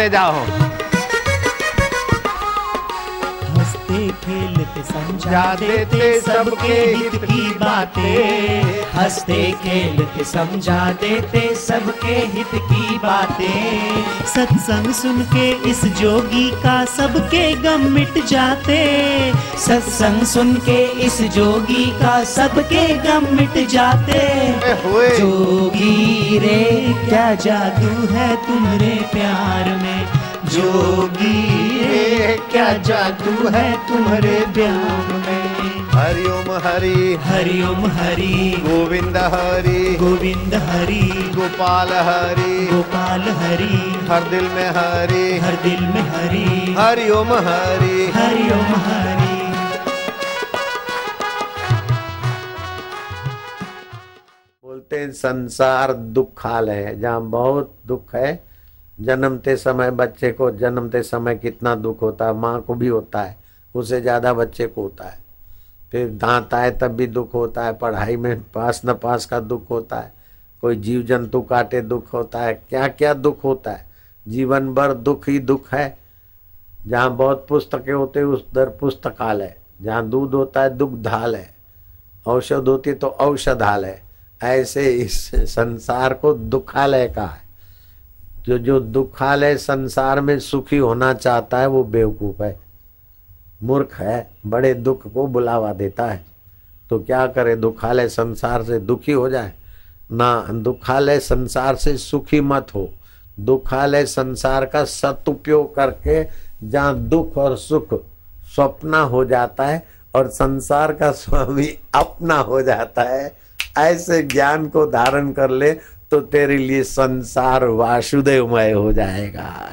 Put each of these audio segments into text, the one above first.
बोलते जाओ। हँसते खेलते समझा देते सबके हित की बातें। हँसते खेलते समझा देते सबके हित की बातें। सत्संग सुन के इस जोगी का सबके गम मिट जाते। सत्संग सुन के इस जोगी का सबके गम मिट जाते। जोगी रे क्या जादू है तुम्हारे प्यार में? जोगी रे क्या जादू है तुम्हारे प्यार में? हरिओम हरि। हरिओम हरि। गोविंद हरि। गोविंद हरि। गोपाल हरि। गोपाल हरि। हर दिल में हरि। हर दिल में हरि। हरिओम हरि। हरिओम हरि। बोलते हैं संसार दुखालय है जहाँ बहुत दुख है जन्मते समय बच्चे को जन्मते समय कितना दुख होता है, माँ को भी होता है, उससे ज़्यादा बच्चे को होता है। फिर दांत आए तब भी दुख होता है, पढ़ाई में पास न पास का दुख होता है, कोई जीव जंतु काटे दुख होता है क्या क्या दुख होता है? जीवन भर दुख ही दुख है। जहाँ बहुत पुस्तकें होते उस दर पुस्तकालय जहाँ दूध होता है दुग्धालय औषध होती है तो औषधालय ऐसे इस संसार को दुखालय का है। जो जो दुखालय संसार में सुखी होना चाहता है, वो बेवकूफ़ है। मूर्ख है, बड़े दुख को बुलावा देता है। तो क्या करे, दुखालय संसार से दुखी हो जाए? ना, दुखालय संसार से सुखी मत हो। दुखालय संसार का सदुपयोग करके जहाँ दुख और सुख स्वप्न हो जाता है और संसार का स्वामी अपना हो जाता है, ऐसे ज्ञान को धारण कर ले तो तेरे लिए संसार वासुदेवमय हो जाएगा।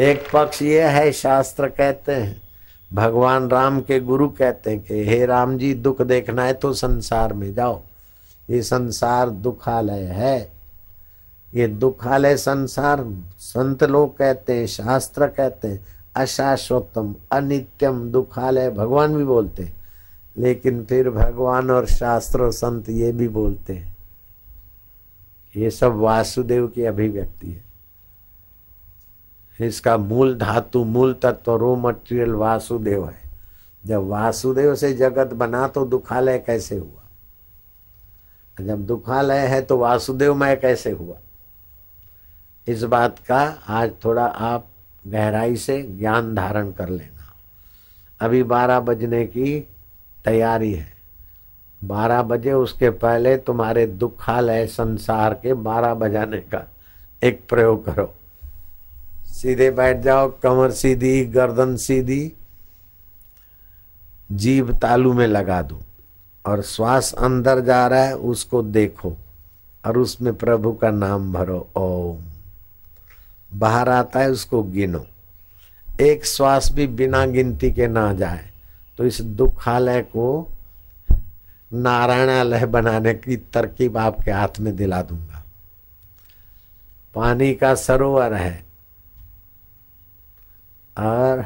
एक पक्ष ये है, शास्त्र कहते हैं, भगवान राम के गुरु कहते हैं कि, हे राम जी, दुख देखना है तो संसार में जाओ। ये संसार दुखालय है। ये दुखालय संसार संत लोग कहते हैं, शास्त्र कहते हैं, अशाश्वतम, अनित्यम दुखालय भगवान भी बोलते हैं। लेकिन फिर भगवान और शास्त्र और संत ये भी बोलते हैं। ये सब वासुदेव की अभिव्यक्ति है। इसका मूल धातु, मूल तत्व रो मटेरियल वासुदेव है। जब वासुदेव से जगत बना तो दुखालय कैसे हुआ? जब दुखालय है तो वासुदेव वासुदेवमय कैसे हुआ? इस बात का आज थोड़ा आप गहराई से ज्ञान धारण कर लेना। अभी बारह बजने की तैयारी है। बारह बजे उसके पहले तुम्हारे दुखालय संसार के बारह बजाने का। एक प्रयोग करो। सीधे बैठ जाओ, कमर सीधी, गर्दन सीधी जीव तालू में लगा दो और श्वास अंदर जा रहा है, उसको देखो और उसमें प्रभु का नाम भरो, ओम। बाहर आता है, उसको गिनो। एक श्वास भी बिना गिनती के ना जाए तो इस दुखालय को नारायणालय बनाने की तरकीब आपके हाथ में दिला दूँगा। पानी का सरोवर है। और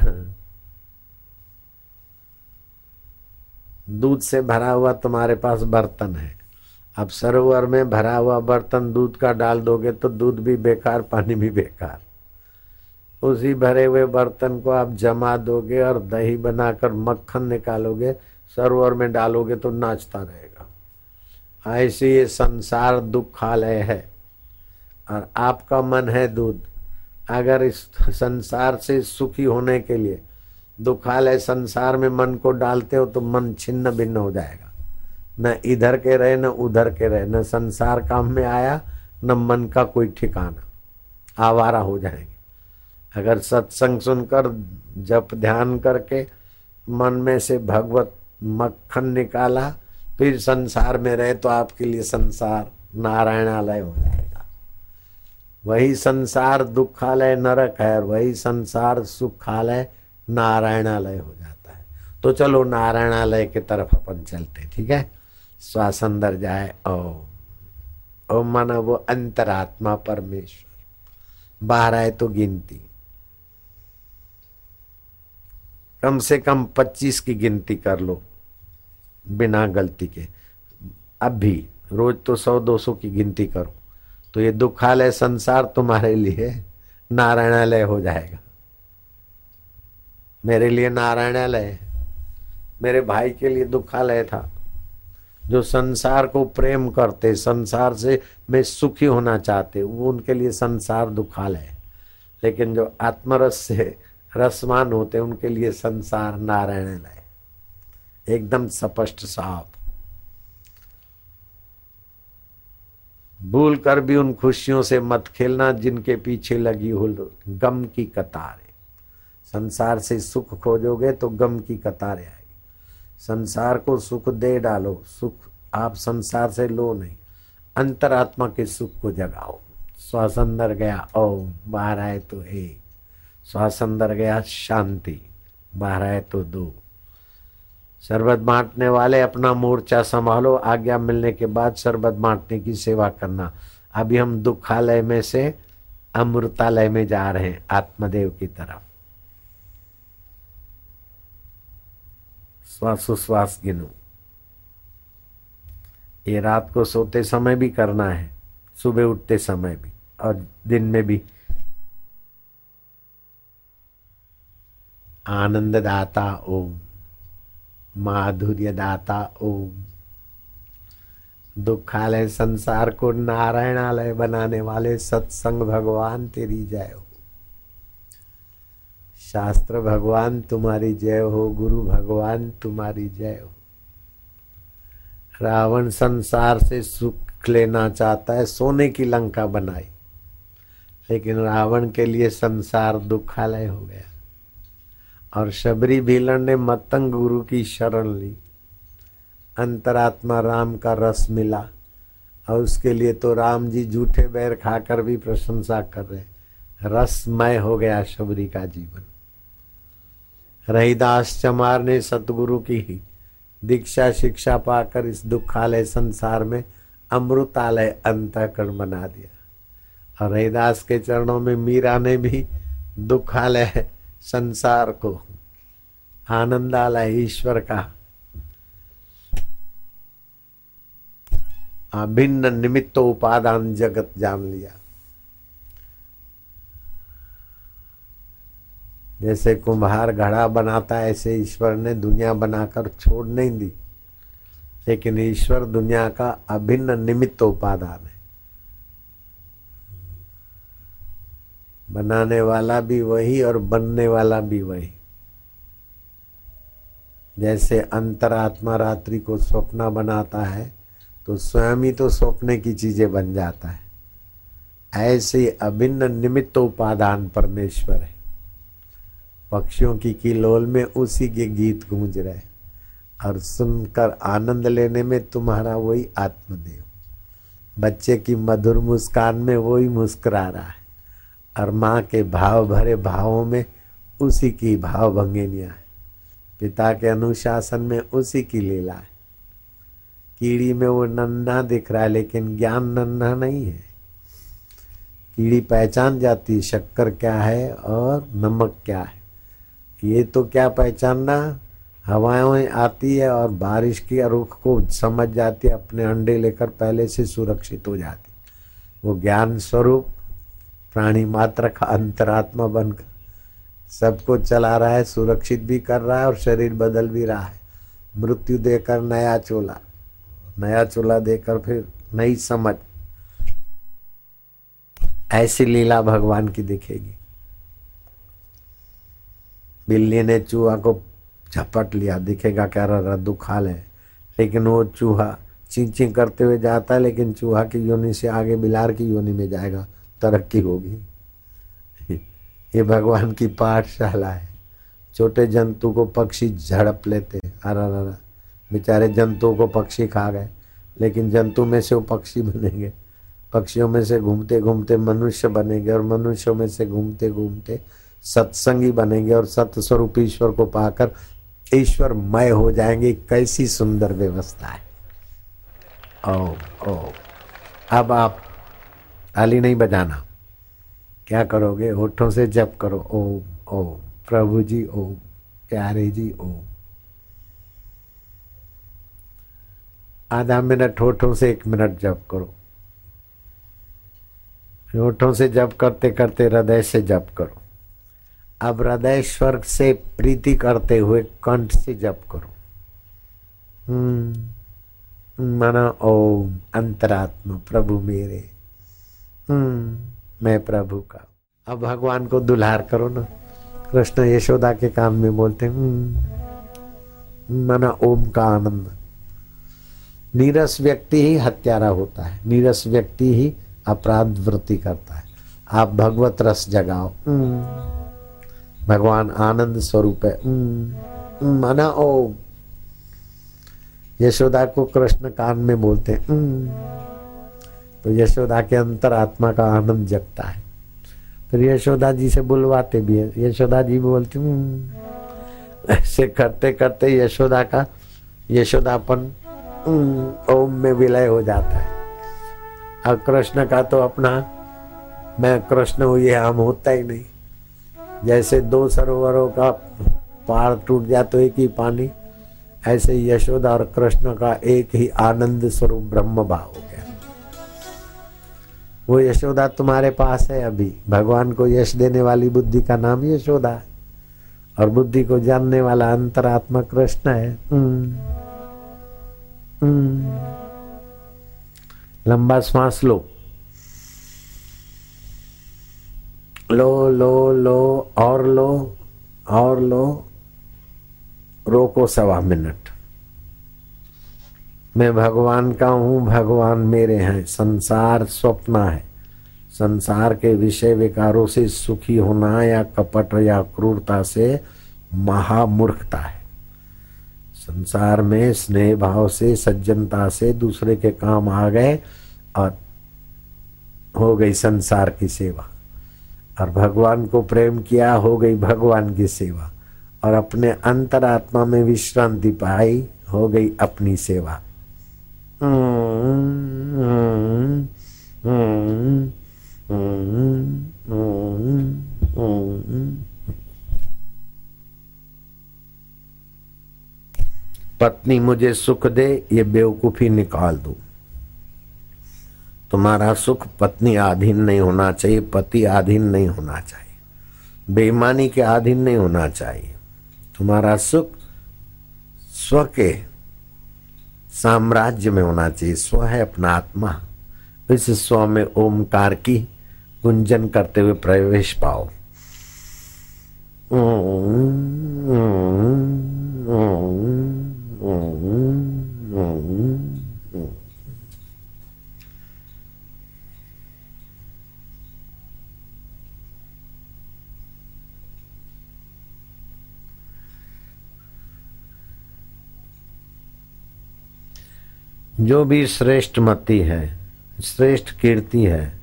दूध से भरा हुआ तुम्हारे पास बर्तन है। अब सरोवर में भरा हुआ बर्तन दूध का डाल दोगे तो दूध भी बेकार, पानी भी बेकार। उसी भरे हुए बर्तन को आप जमा दोगे और दही बनाकर मक्खन निकालोगे सरोवर में डालोगे तो नाचता रहेगा। ऐसे ये संसार दुखालय है और आपका मन है दूध। अगर इस संसार से सुखी होने के लिए दुखालय संसार में मन को डालते हो तो मन छिन्न भिन्न हो जाएगा। न इधर के रहे, न उधर के रहे। न संसार काम में आया, न मन का कोई ठिकाना। आवारा हो जाएँगे। अगर सत्संग सुनकर जप ध्यान करके मन में से भगवत मक्खन निकाला, फिर संसार में रहे तो आपके लिए संसार नारायणालय हो जाएगा। वही संसार दुखालय नरक है वही संसार सुखालय नारायणालय हो जाता है। तो चलो नारायणालय की तरफ़ अपन चलते, ठीक है? श्वास अंदर जाए, ओम। ओम माना वो अंतरात्मा परमेश्वर। बाहर आए तो गिनती। कम से कम पच्चीस की गिनती कर लो। बिना गलती के। अब भी रोज तो सौ दो सौ की गिनती करो तो ये दुखालय संसार तुम्हारे लिए नारायणालय हो जाएगा। मेरे लिए नारायणालय मेरे भाई के लिए दुखालय था। जो संसार को प्रेम करते, संसार से में सुखी होना चाहते, वो उनके लिए संसार दुखालय लेकिन जो आत्मरस से रसमान होते, उनके लिए संसार नारायणालय एकदम स्पष्ट साफ़। भूल कर भी उन खुशियों से मत खेलना जिनके पीछे लगी हो गम की कतारें। संसार से सुख खोजोगे तो गम की कतारें आएगी। संसार को सुख दे डालो, सुख आप संसार से लो नहीं, अंतरात्मा के सुख को जगाओ। श्वास अंदर गया, ओम, बाहर आए तो एक श्वास अंदर गया, शांति, बाहर आए तो दो। शरबत बांटने वाले अपना मोर्चा संभालो, आज्ञा मिलने के बाद शरबत बांटने की सेवा करना। अभी हम दुखालय में से अमृतालय में जा रहे हैं, आत्मदेव की तरफ़। श्वासोश्वास गिनो। ये रात को सोते समय भी करना है, सुबह उठते समय भी, और दिन में भी। आनंददाता ओम। माधुर्य दाता ओम। दुखालय संसार को नारायणालय बनाने वाले सत्संग भगवान तेरी जय हो। शास्त्र, भगवान तुम्हारी जय हो, गुरु भगवान तुम्हारी जय हो। रावण संसार से सुख लेना चाहता है, सोने की लंका बनाई। लेकिन रावण के लिए संसार दुखालय हो गया। और शबरी भीलन ने मतंग गुरु की शरण ली। अंतरात्मा राम का रस मिला और उसके लिए तो राम जी झूठे बैर खाकर भी प्रशंसा कर रहे रसमय हो गया शबरी का जीवन। रहीदास चमार ने सतगुरु की ही दीक्षा शिक्षा पाकर इस दुखालय संसार में अमृतालय अंतकरण बना दिया। और रहीदास के चरणों में मीरा ने भी दुखालय संसार को आनंदालय ईश्वर का अभिन्न निमित्त उपादान जगत जान लिया। जैसे कुम्हार घड़ा बनाता है, ऐसे ईश्वर ने दुनिया बनाकर छोड़ नहीं दी। लेकिन ईश्वर दुनिया का अभिन्न निमित्त उपादान है। बनाने वाला भी वही और बनने वाला भी वही। जैसे अंतरात्मा रात्रि को स्वप्न बनाता है तो स्वयं ही तो स्वप्न की चीज़ें बन जाता है। ऐसे अभिन्न निमित्त उपादान परमेश्वर है। पक्षियों की किलोल में उसी के गीत गूंज रहे और सुनकर आनंद लेने में तुम्हारा वही आत्मदेव। बच्चे की मधुर मुस्कान में वही मुस्कुरा रहा है। और माँ के भाव भरे भावों में उसी की भाव भंगेनिया है। पिता के अनुशासन में उसी की लीला है। कीड़ी में वो नन्हा दिख रहा है, लेकिन ज्ञान नन्हा नहीं है। कीड़ी पहचान जाती शक्कर क्या है और नमक क्या है। ये तो क्या पहचानना? हवाएँ आती है और बारिश की रुख को समझ जाती है, अपने अंडे लेकर पहले से सुरक्षित हो जाती वो ज्ञान स्वरूप प्राणी मात्र का अंतरात्मा बनकर सबको चला रहा है, सुरक्षित भी कर रहा है और शरीर बदल भी रहा है। मृत्यु देकर नया चोला नया चोला देकर फिर नई समझ। ऐसी लीला भगवान की दिखेगी। बिल्ली ने चूहा को झपट लिया, दिखेगा क्या रहा खा ले। लेकिन वो चूहा ची करते हुए जाता है, लेकिन चूहा की योनि से आगे बिलार की योनि में जाएगा। तरक्की होगी। ये भगवान की पाठशाला है। छोटे जंतु को पक्षी झड़प लेते अरा अरा बेचारे जंतुओं को पक्षी खा गए। लेकिन जंतु में से वो पक्षी बनेंगे। पक्षियों में से घूमते घूमते मनुष्य बनेंगे और मनुष्यों में से घूमते घूमते सत्संगी बनेंगे और सत्य स्वरूप ईश्वर को पाकर ईश्वर मय हो जाएँगे। कैसी सुंदर व्यवस्था है। ओ ओ अब आप ताली नहीं बजाना। क्या करोगे? होठों से जप करो। ओम ओम। प्रभु जी, ओम। प्यारे जी, ओम। आधा मिनट होठों से एक मिनट जप करो। होठों से जप करते करते हृदय से जप करो। अब हृदय स्वर्ग से प्रीति करते हुए कंठ से जप करो। हम्म। मना ओम, अंतरात्मा, प्रभु मेरे। हम्म मैं प्रभु का। अब भगवान को दुल्हार करो ना। कृष्ण यशोदा के काम में बोलते "हम्म, मना ओम का आनंद। नीरस व्यक्ति ही हत्यारा होता है। नीरस व्यक्ति ही अपराध वृत्ति करता है। आप भगवत रस जगाओ। हम्म, भगवान आनंद स्वरूप है। हम्म, मना ओम। यशोदा को कृष्ण कान में बोलते हैं "हम्म", तो यशोदा के अंतर आत्मा का आनंद जगता है। फिर यशोदा जी से बुलवाते भी है। यशोदा जी बोलती "हम्म", ऐसे करते करते यशोदा का यशोदापन ओम में विलय हो जाता है। और कृष्ण का तो अपना मैं कृष्ण हूँ ये हम होता ही नहीं। जैसे दो सरोवरों का पार टूट जाए तो एक ही पानी ऐसे यशोदा और कृष्ण का एक ही आनंद स्वरूप ब्रह्म भाव हो गया। वो यशोदा तुम्हारे पास है अभी। भगवान को यश देने वाली बुद्धि का नाम यशोदा है। और बुद्धि को जानने वाला अंतरात्मा कृष्ण है। हम्म, हम्म। लंबा श्वास लो। लो लो लो और लो और लो। रोको सवा मिनट। मैं भगवान का हूँ, भगवान मेरे हैं। संसार स्वप्न है। संसार के विषय विकारों से सुखी होना या कपट या क्रूरता से महामूर्खता है। संसार में स्नेह भाव से, सज्जनता से दूसरे के काम आ गए और हो गई संसार की सेवा। और भगवान को प्रेम किया, हो गई भगवान की सेवा। और अपने अंतरात्मा में विश्रांति पाई, हो गई अपनी सेवा। पत्नी, मुझे सुख दे, ये बेवकूफ़ी निकाल दो। तुम्हारा सुख पत्नी आधीन नहीं होना चाहिए, पति आधीन नहीं होना चाहिए। बेईमानी के अधीन नहीं होना चाहिए। तुम्हारा सुख स्व के साम्राज्य में होना चाहिए स्व है अपना आत्मा इस स्व में ओमकार की गुंजन करते हुए प्रवेश पाओ जो भी श्रेष्ठ मति है, श्रेष्ठ कीर्ति है,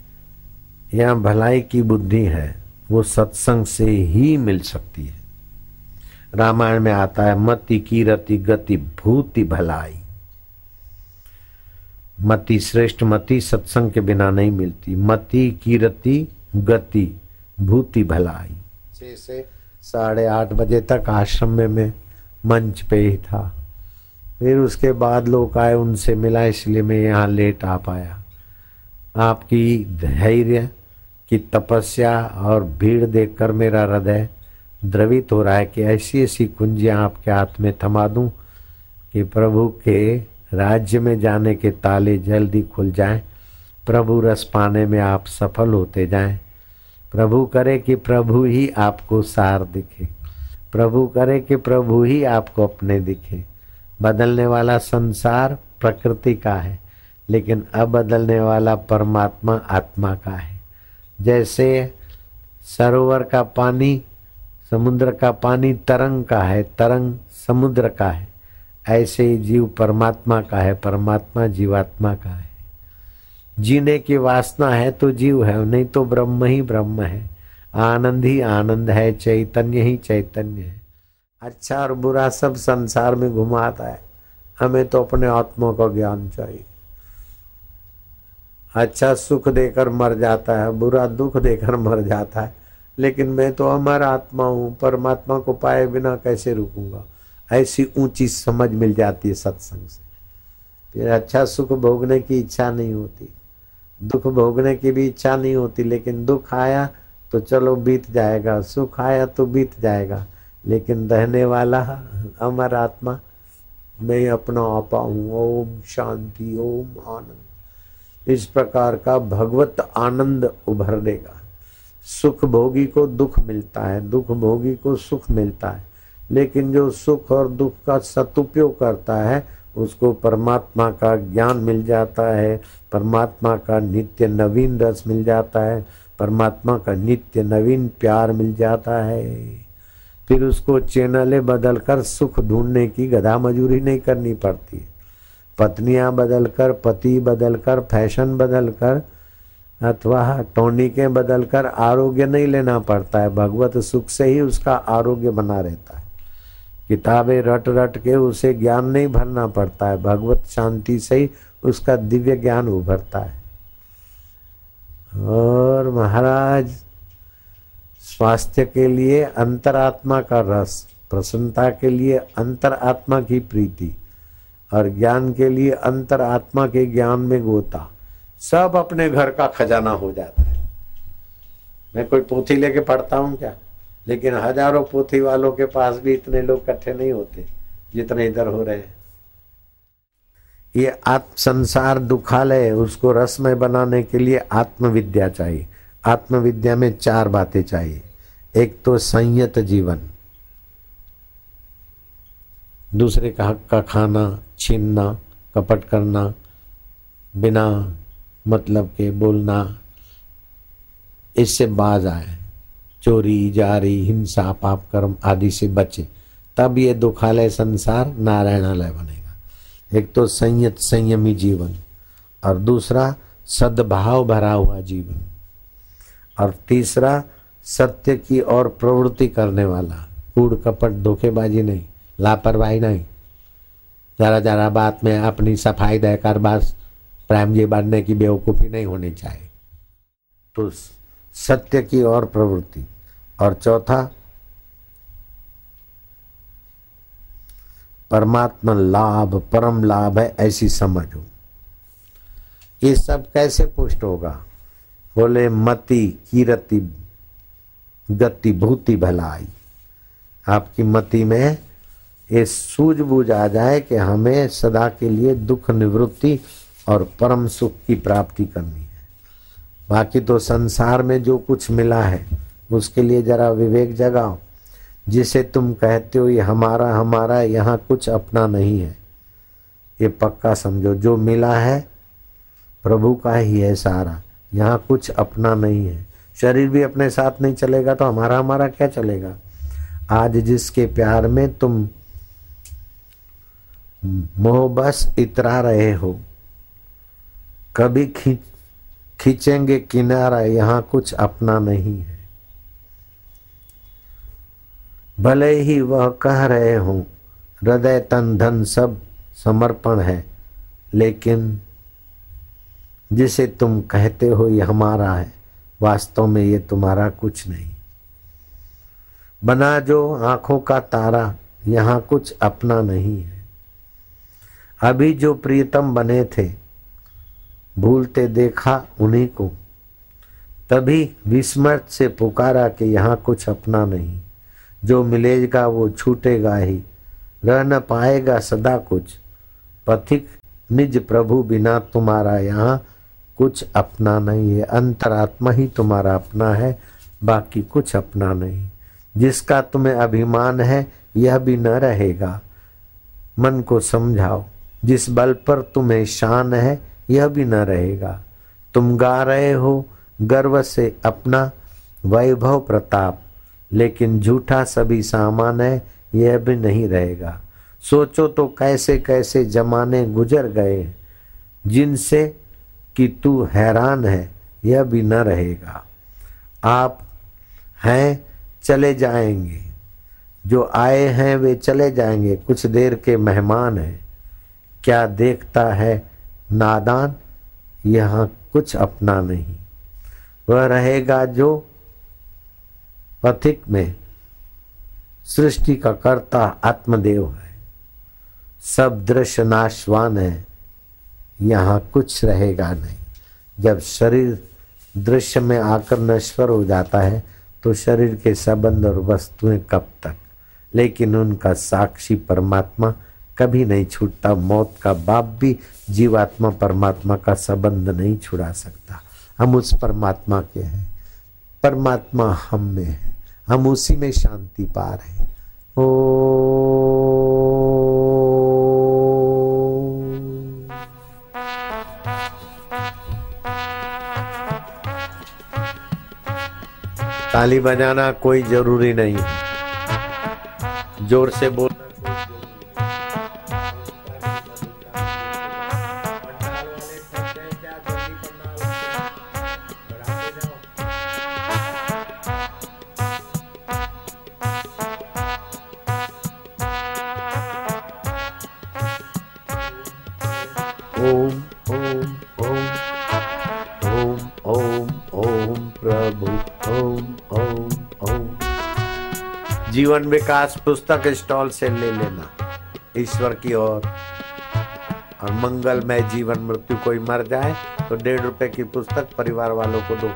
या भलाई की बुद्धि है, वो सत्संग से ही मिल सकती है। रामायण में आता है, मति कीरति गति भूति भलाई। मति श्रेष्ठ मति सत्संग के बिना नहीं मिलती। मति कीरति गति भूति भलाई। छह से साढ़े आठ बजे तक आश्रम में मैं मंच पे ही था। फिर उसके बाद लोग आए उनसे मिला, इसलिए मैं यहाँ लेट आ पाया। आपकी धैर्य की तपस्या और भीड़ देखकर मेरा हृदय द्रवित हो रहा है कि ऐसी ऐसी कुंजियाँ आपके हाथ में थमा दूँ कि प्रभु के राज्य में जाने के ताले जल्दी खुल जाएँ, प्रभु रस पाने में आप सफल होते जाएँ। प्रभु करे कि प्रभु ही आपको सार दिखे, प्रभु करे कि प्रभु ही आपको अपने दिखे। बदलने वाला संसार प्रकृति का है, लेकिन अबदलने वाला परमात्मा आत्मा का है। जैसे सरोवर का पानी समुद्र का पानी तरंग का है, तरंग समुद्र का है। ऐसे ही जीव परमात्मा का है, परमात्मा जीवात्मा का है। जीने की वासना है तो जीव है, नहीं तो ब्रह्म ही ब्रह्म है। आनंद ही आनंद है, चैतन्य ही चैतन्य है। अच्छा और बुरा सब संसार में घुमाता है। हमें तो अपने आत्मा का ज्ञान चाहिए। अच्छा सुख देकर मर जाता है, बुरा दुख देकर मर जाता है। लेकिन मैं तो अमर आत्मा हूँ, परमात्मा को पाए बिना कैसे रुकूँगा? ऐसी ऊँची समझ मिल जाती है सत्संग से। फिर अच्छा सुख भोगने की इच्छा नहीं होती। दुख भोगने की भी इच्छा नहीं होती, लेकिन दुख आया तो चलो बीत जाएगा, सुख आया तो बीत जाएगा। लेकिन रहने वाला अमर आत्मा, मैं अपना आपा हूँ। ओम शांति, ओम आनंद। इस प्रकार का भगवत आनंद उभरनेगा सुख भोगी को दुख मिलता है, दुख भोगी को सुख मिलता है। लेकिन जो सुख और दुख का सदुपयोग करता है, उसको परमात्मा का ज्ञान मिल जाता है, परमात्मा का नित्य नवीन रस मिल जाता है, परमात्मा का नित्य नवीन प्यार मिल जाता है। फिर उसको चैनले बदल कर सुख ढूँढने की गधा मजूरी नहीं करनी पड़ती। पत्नियाँ बदल कर पति बदल कर फ़ैशन बदल कर अथवा टोनिके बदल कर आरोग्य नहीं लेना पड़ता है। भगवत सुख से ही उसका आरोग्य बना रहता है। किताबें रट रट के उसे ज्ञान नहीं भरना पड़ता है। भगवत शांति से ही उसका दिव्य ज्ञान उभरता है। और महाराज स्वास्थ्य के लिए, अंतरात्मा का रस, प्रसन्नता के लिए अंतरात्मा की प्रीति, और ज्ञान के लिए अंतरात्मा के ज्ञान में गोता। सब अपने घर का खजाना हो जाता है। मैं कोई पोथी लेके पढ़ता हूँ क्या? लेकिन हज़ारों पोथी वालों के पास भी इतने लोग इकट्ठे नहीं होते, जितने इधर हो रहे हैं। ये आत्म संसार दुखालय उसको रसमय बनाने के लिए आत्मविद्या चाहिए। आत्मविद्या में चार बातें चाहिए। एक तो संयत जीवन। दूसरे का हक का खाना, छीनना, कपट करना, बिना मतलब के बोलना, इससे बाज आए। चोरी, जारी, हिंसा, पाप, कर्म आदि से बचे। तब ये दुखालय संसार नारायणालय बनेगा। एक तो संयत संयमी जीवन और दूसरा सद्भाव भरा हुआ जीवन। और तीसरा, सत्य की और प्रवृत्ति करने वाला। कूड़ कपट, धोखेबाजी नहीं, लापरवाही नहीं। जरा जरा बात में अपनी सफ़ाई देकर बस प्रेम जी बनने की बेवकूफ़ी नहीं होनी चाहिए। तो सत्य की और प्रवृत्ति। और चौथा, परमात्मा लाभ, परम लाभ है ऐसी समझो। ये सब कैसे पुष्ट होगा? बोले, मति कीरति गति भूति भलाई। आपकी मति में ये सूझबूझ आ जाए कि हमें सदा के लिए दुख निवृत्ति और परम सुख की प्राप्ति करनी है। बाकी तो संसार में जो कुछ मिला है, उसके लिए जरा विवेक जगाओ। जिसे तुम कहते हो, ये हमारा हमारा, यहाँ कुछ अपना नहीं है। ये पक्का समझो, जो मिला है, प्रभु का ही है सारा। यहाँ कुछ अपना नहीं है। शरीर भी अपने साथ नहीं चलेगा तो हमारा हमारा क्या चलेगा? आज जिसके प्यार में तुम मोह बस इतरा रहे हो, कभी खींच खींचेंगे किनारा, यहाँ कुछ अपना नहीं है। भले ही वह कह रहे हो, हृदय तन धन सब समर्पण है, लेकिन जिसे तुम कहते हो ये हमारा है, वास्तव में ये तुम्हारा कुछ नहीं। बना जो आँखों का तारा, यहाँ कुछ अपना नहीं है। अभी जो प्रियतम बने थे, भूलते देखा उन्हीं को। तभी विस्मृत से पुकारा कि यहाँ कुछ अपना नहीं। जो मिलेगा वो छूटेगा ही, रह न पाएगा सदा कुछ। पथिक निज प्रभु बिना तुम्हारा यहाँ कुछ अपना नहीं है। अंतरात्मा ही तुम्हारा अपना है, बाकी कुछ अपना नहीं। जिसका तुम्हें अभिमान है, यह भी न रहेगा। मन को समझाओ, जिस बल पर तुम्हें शान है, यह भी न रहेगा। तुम गा रहे हो, गर्व से अपना वैभव प्रताप, लेकिन झूठा सभी सामान है, यह भी नहीं रहेगा। सोचो तो कैसे कैसे जमाने गुजर गए जिनसे कि तू हैरान है, यह भी न रहेगा। आप हैं, चले जाएँगे। जो आए हैं, वे चले जाएँगे। कुछ देर के मेहमान हैं। क्या देखता है नादान? यहाँ कुछ अपना नहीं। वह रहेगा जो पथिक में। सृष्टि का कर्ता आत्मदेव है। सब दृश्य नाशवान है। यहाँ कुछ रहेगा नहीं। जब शरीर दृश्य में आकर नश्वर हो जाता है तो शरीर के संबंध और वस्तुएँ कब तक? लेकिन उनका साक्षी परमात्मा कभी नहीं छूटता। मौत का बाप भी जीवात्मा परमात्मा का संबंध नहीं छुड़ा सकता। हम उस परमात्मा के हैं। परमात्मा हम में है। हम उसी में शांति पा रहे हैं। ओ ताली बजाना कोई ज़रूरी नहीं। ज़ोर से बोलना जीवन विकास पुस्तक स्टॉल से ले लेना। ईश्वर की ओर। और मंगलमय जीवन मृत्यु कोई मर जाए तो डेढ़ रुपए की पुस्तक परिवार वालों को दो।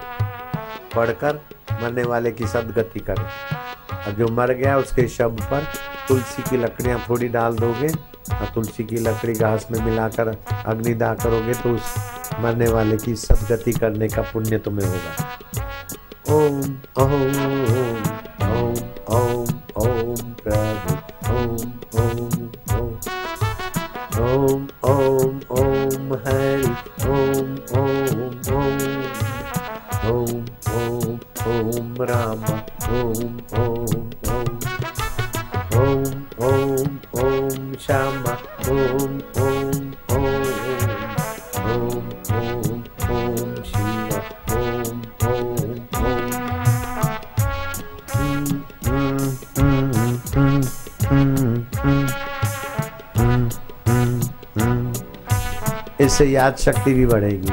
पढ़कर मरने वाले की सदगति करे। और जो मर गया, उसके शव पर तुलसी की लकड़ियाँ थोड़ी डाल दोगे, और तुलसी की लकड़ी घास में मिलाकर अग्निदाह करोगे तो उस मरने वाले की सदगति करने का पुण्य तुम्हें होगा। ओम ओम। इससे याद शक्ति भी बढ़ेगी।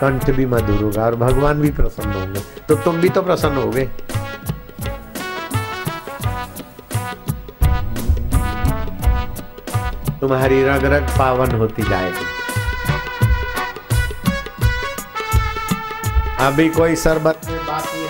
कंठ भी मधुर होगा और भगवान भी प्रसन्न होंगे। तो तुम भी तो प्रसन्न होगे। तुम्हारी रग रग पावन होती जाएगी। अभी कोई शरबत में है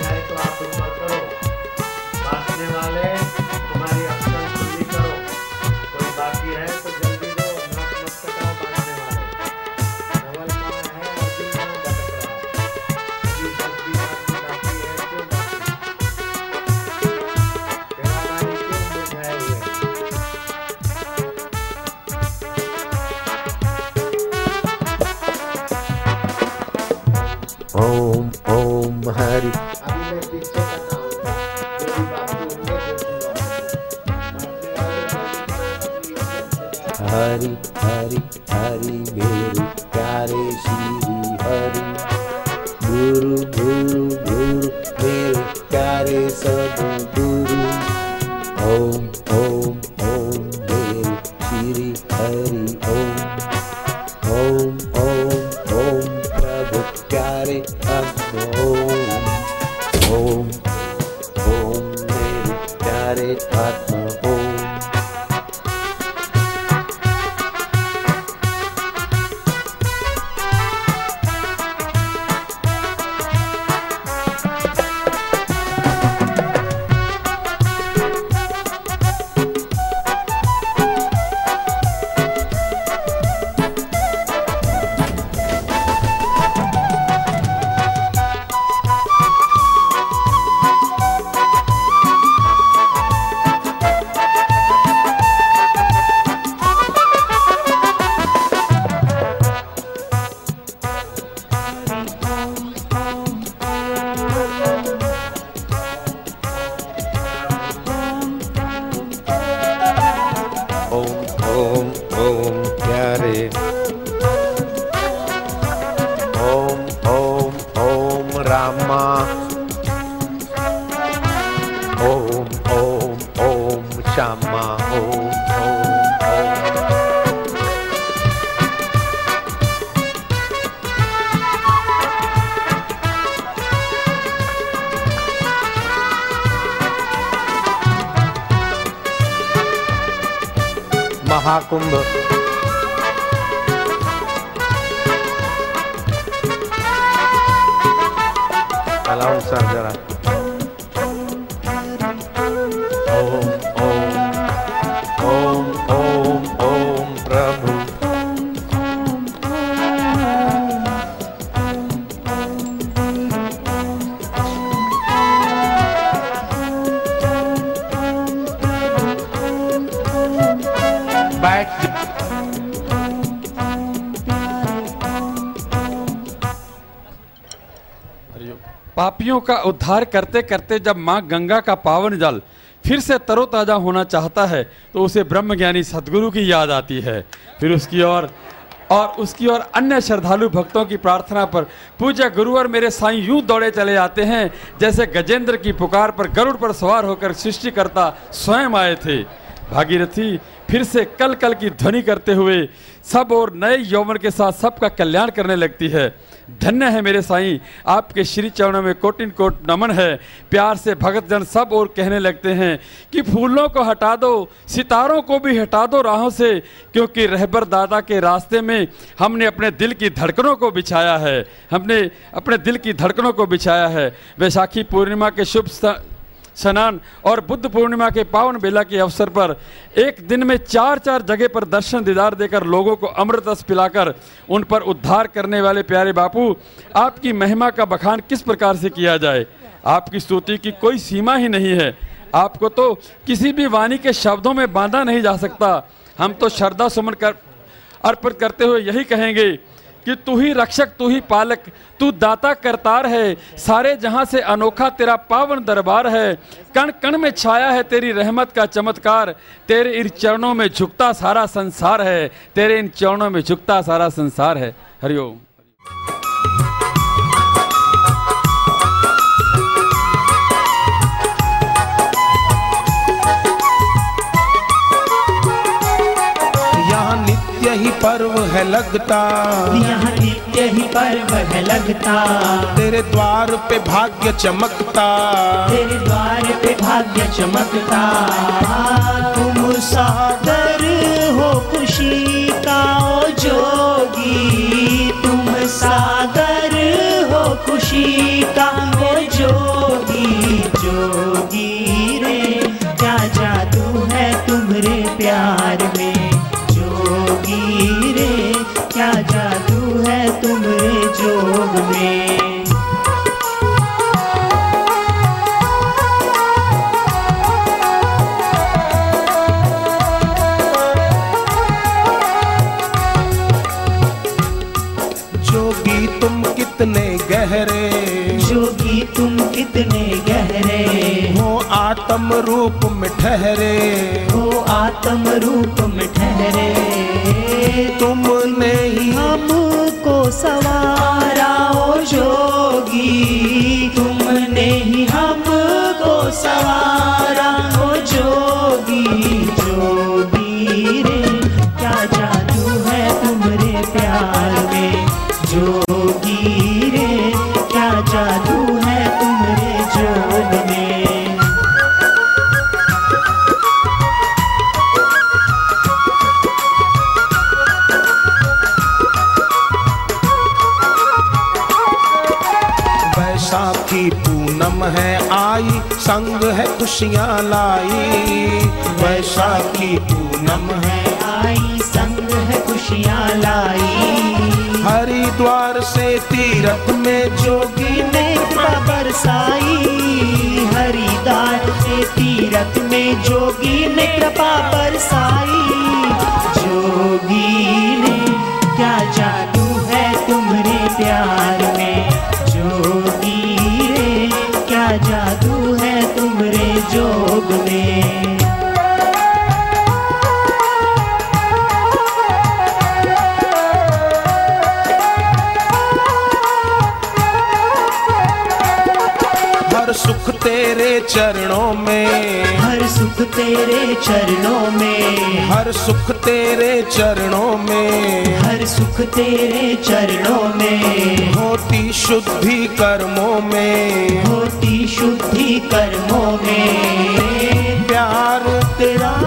महाकुंभ। अलाउंड सर जरा। पापियों का उद्धार करते करते जब माँ गंगा का पावन जल फिर से तरोताजा होना चाहता है तो उसे ब्रह्मज्ञानी सदगुरु की याद आती है। फिर उसकी ओर, और उसकी ओर अन्य श्रद्धालु भक्तों की प्रार्थना पर, पूज्य गुरुवर मेरे साईं यूँ दौड़े चले आते हैं, जैसे गजेंद्र की पुकार पर गरुड़ पर सवार होकर सृष्टिकर्ता स्वयं आए थे। भागीरथी, फिर से कल कल की ध्वनि करते हुए, सब और नए यौवन के साथ सबका कल्याण करने लगती है। धन्य है मेरे साईं, आपके श्री चरणों में कोटिन कोट नमन है। प्यार से भगत जन सब और कहने लगते हैं कि फूलों को हटा दो, सितारों को भी हटा दो राहों से, क्योंकि रहबर दादा के रास्ते में हमने अपने दिल की धड़कनों को बिछाया है। हमने अपने दिल की धड़कनों को बिछाया है। वैशाखी पूर्णिमा के शुभ स्नान और बुद्ध पूर्णिमा के पावन बेला के अवसर पर एक दिन में चार चार जगह पर दर्शन दीदार देकर लोगों को अमृत रस पिलाकर उन पर उद्धार करने वाले प्यारे बापू, आपकी महिमा का बखान किस प्रकार से किया जाए? आपकी स्तुति की कोई सीमा ही नहीं है। आपको तो किसी भी वाणी के शब्दों में बांधा नहीं जा सकता। हम तो श्रद्धा सुमन कर अर्पित करते हुए यही कहेंगे कि तू ही रक्षक, तू ही पालक, तू दाता करतार है। सारे जहाँ से अनोखा तेरा पावन दरबार है। कण कण में छाया है तेरी रहमत का चमत्कार। तेरे इन चरणों में झुकता सारा संसार है। तेरे इन चरणों में झुकता सारा संसार है। हरिओम पर्व है लगता। यहाँ नित्य ही पर्व है लगता। तेरे द्वार पे भाग्य चमकता। तेरे द्वार पे भाग्य चमकता। तुम सागर हो खुशी का ओ जोगी तुम सागर हो खुशी का ओ जोगी कितने गहरे। जोगी तुम कितने गहरे। हो आत्म रूप में ठहरे। हो आत्म रूप में ठहरे। तुमने ही हमको सवारा जोगी, तुमने ही हमको सवारा। हो जोगी जोगी रे, क्या जादू है तुम्हारे प्यार में? जोगी रे, क्या जादू खुशियाँ लाई। वैशाखी पूनम है। आई संग है खुशियाँ लाई। हरिद्वार से तीरथ में जोगी ने बरसाई। हरिद्वार से तीरथ में जोगी ने कृपा बरसाई। जोगी जोग तेरे चरणों में। हर सुख तेरे चरणों में। हर सुख तेरे चरणों में। हर सुख तेरे चरणों में। होती शुद्धि कर्मों में। होती शुद्धि कर्मों में। प्यार तेरा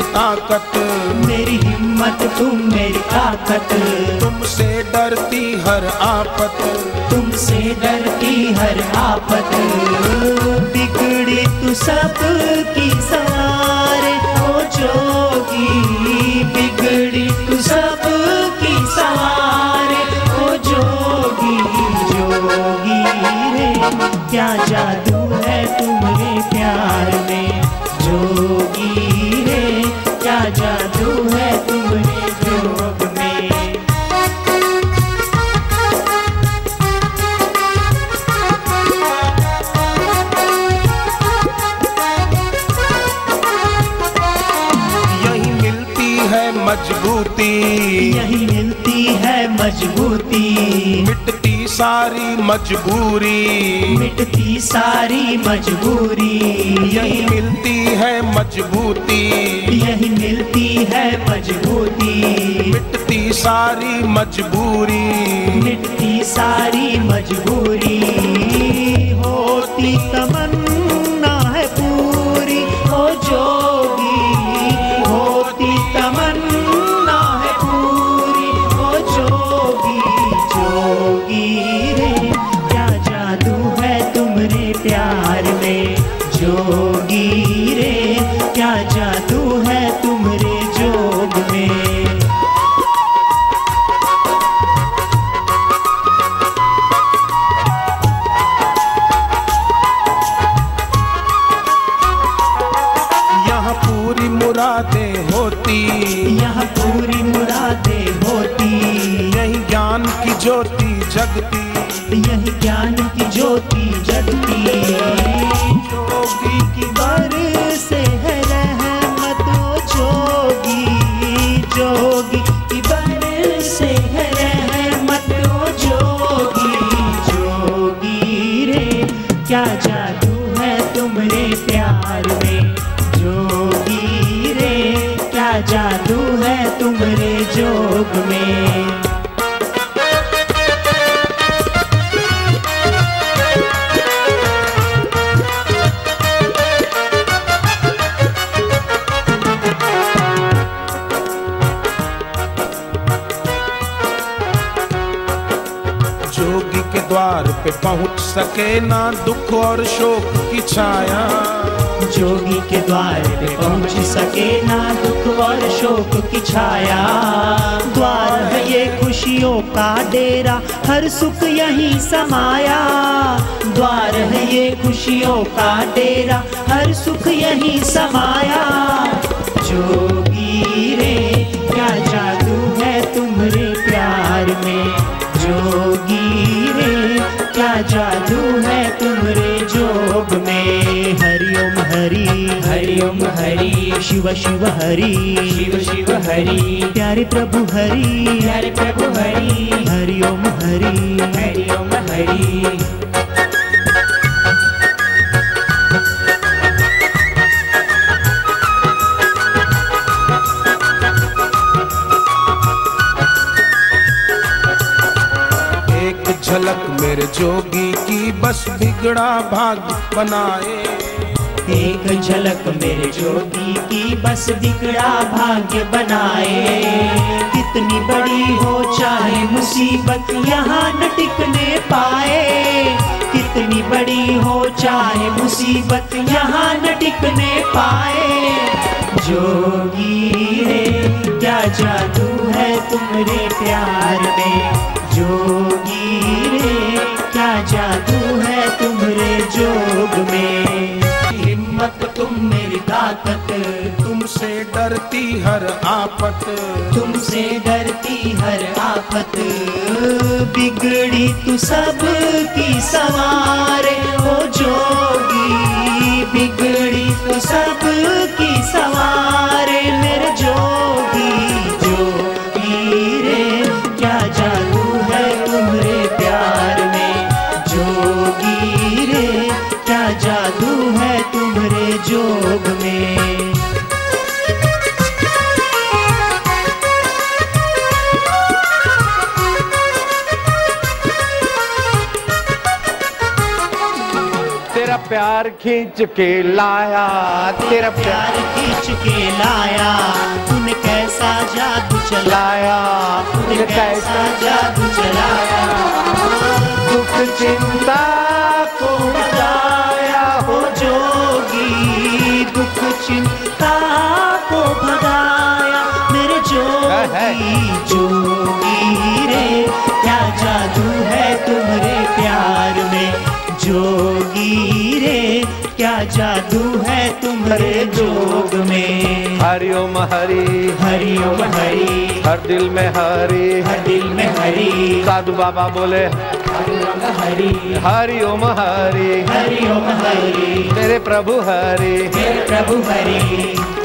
मेरी ताकत। मेरी हिम्मत तुम मेरी ताकत। तुमसे डरती हर आफत तुमसे डरती हर आफत बिगड़ी तू सब की सवारे ओ जोगी बिगड़ी तू सब की सवारे ओ जोगी जोगी रे। क्या जादू है तुम्हारे प्यार में? जोगी रे क्या जादू है तुमने जोग सारी मजबूरी। मिटती सारी मजबूरी। यही मिलती है मजबूती। यही मिलती है मजबूती। मिटती सारी मजबूरी। मिटती सारी मजबूरी। ना दुख और शोक की छाया। जोगी के द्वार पे पहुँच सके ना दुख और शोक की छाया। द्वार है ये खुशियों का डेरा, हर सुख यही समाया। द्वार है ये खुशियों का डेरा, हर सुख यही समाया। जोगी रे जादू है तुम्हारे जोग में। हरिओम हरि। हरिओम हरि। शिव शिव हरि। शिव शिव हरि। प्यारे प्रभु हरि। प्यारे प्रभु हरि। हरिओम हरि। हरिओम हरि। मेरे जोगी की बस बिगड़ा भाग बनाए। एक झलक मेरे जोगी की बस बिगड़ा भाग्य बनाए। कितनी बड़ी हो चाहे मुसीबत यहाँ न टिकने पाए। कितनी बड़ी हो चाहे मुसीबत यहाँ न टिकने पाए। जोगी रे क्या जादू है तुम्हारे प्यार में? जोगी रे जादू है तुम्हारे जोग में। हिम्मत तुम मेरी ताकत तुमसे डरती हर आफत। तुमसे डरती हर आफत। बिगड़ी तू सब की सवार हो जोगी। बिगड़ी तू सब की सवारे। प्यार खींच के लाया तेरा प्यार खींच के लाया। तूने कैसा जादू चलाया? तूने कैसा जादू चलाया? दुख चिंता को जादू है तुम्हारे जोग में। हरिओम हरि। हरि ओम हरि। हर दिल में हरि। हर दिल में हरि। साधु बाबा बोले हरि। हरि ओम हरि। हरि ओम हरि। तेरे प्रभु हरि। मेरे प्रभु हरि।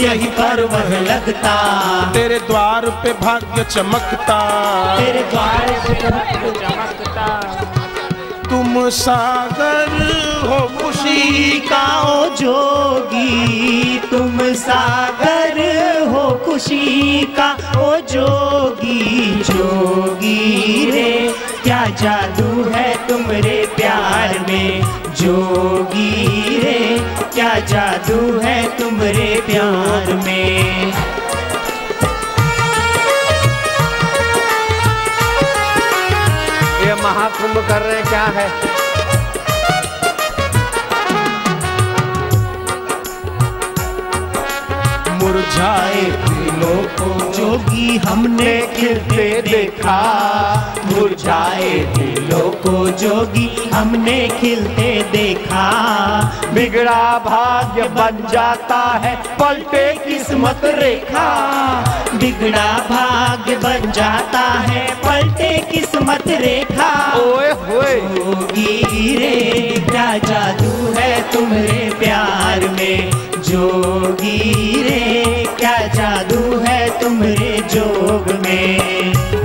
यहाँ पर्व लगता। तेरे द्वार पे भाग्य चमकता। तेरे द्वार पे भाग्य चमकता। तुम सागर हो खुशी का ओ जोगी तुम सागर हो खुशी का ओ जोगी जोगी रे क्या जादू है तुम्हारे प्यार में? जोगी रे क्या जादू है तुम्हारे प्यार में? ये महाकुंभ कर रहे क्या है? मुरझाए दिलों को जोगी हमने खिलते देखा। मुरझाए दिलों को जोगी हमने खिलते देखा। बिगड़ा भाग्य बन जाता है पलटे किस्मत रेखा। बिगड़ा भाग्य बन जाता है पलटे किस्मत रेखा। ओए होए। जोगी रे क्या जादू है तुम्हारे प्यार में? जोगी रे क्या जादू है तुम्हारे जोग में?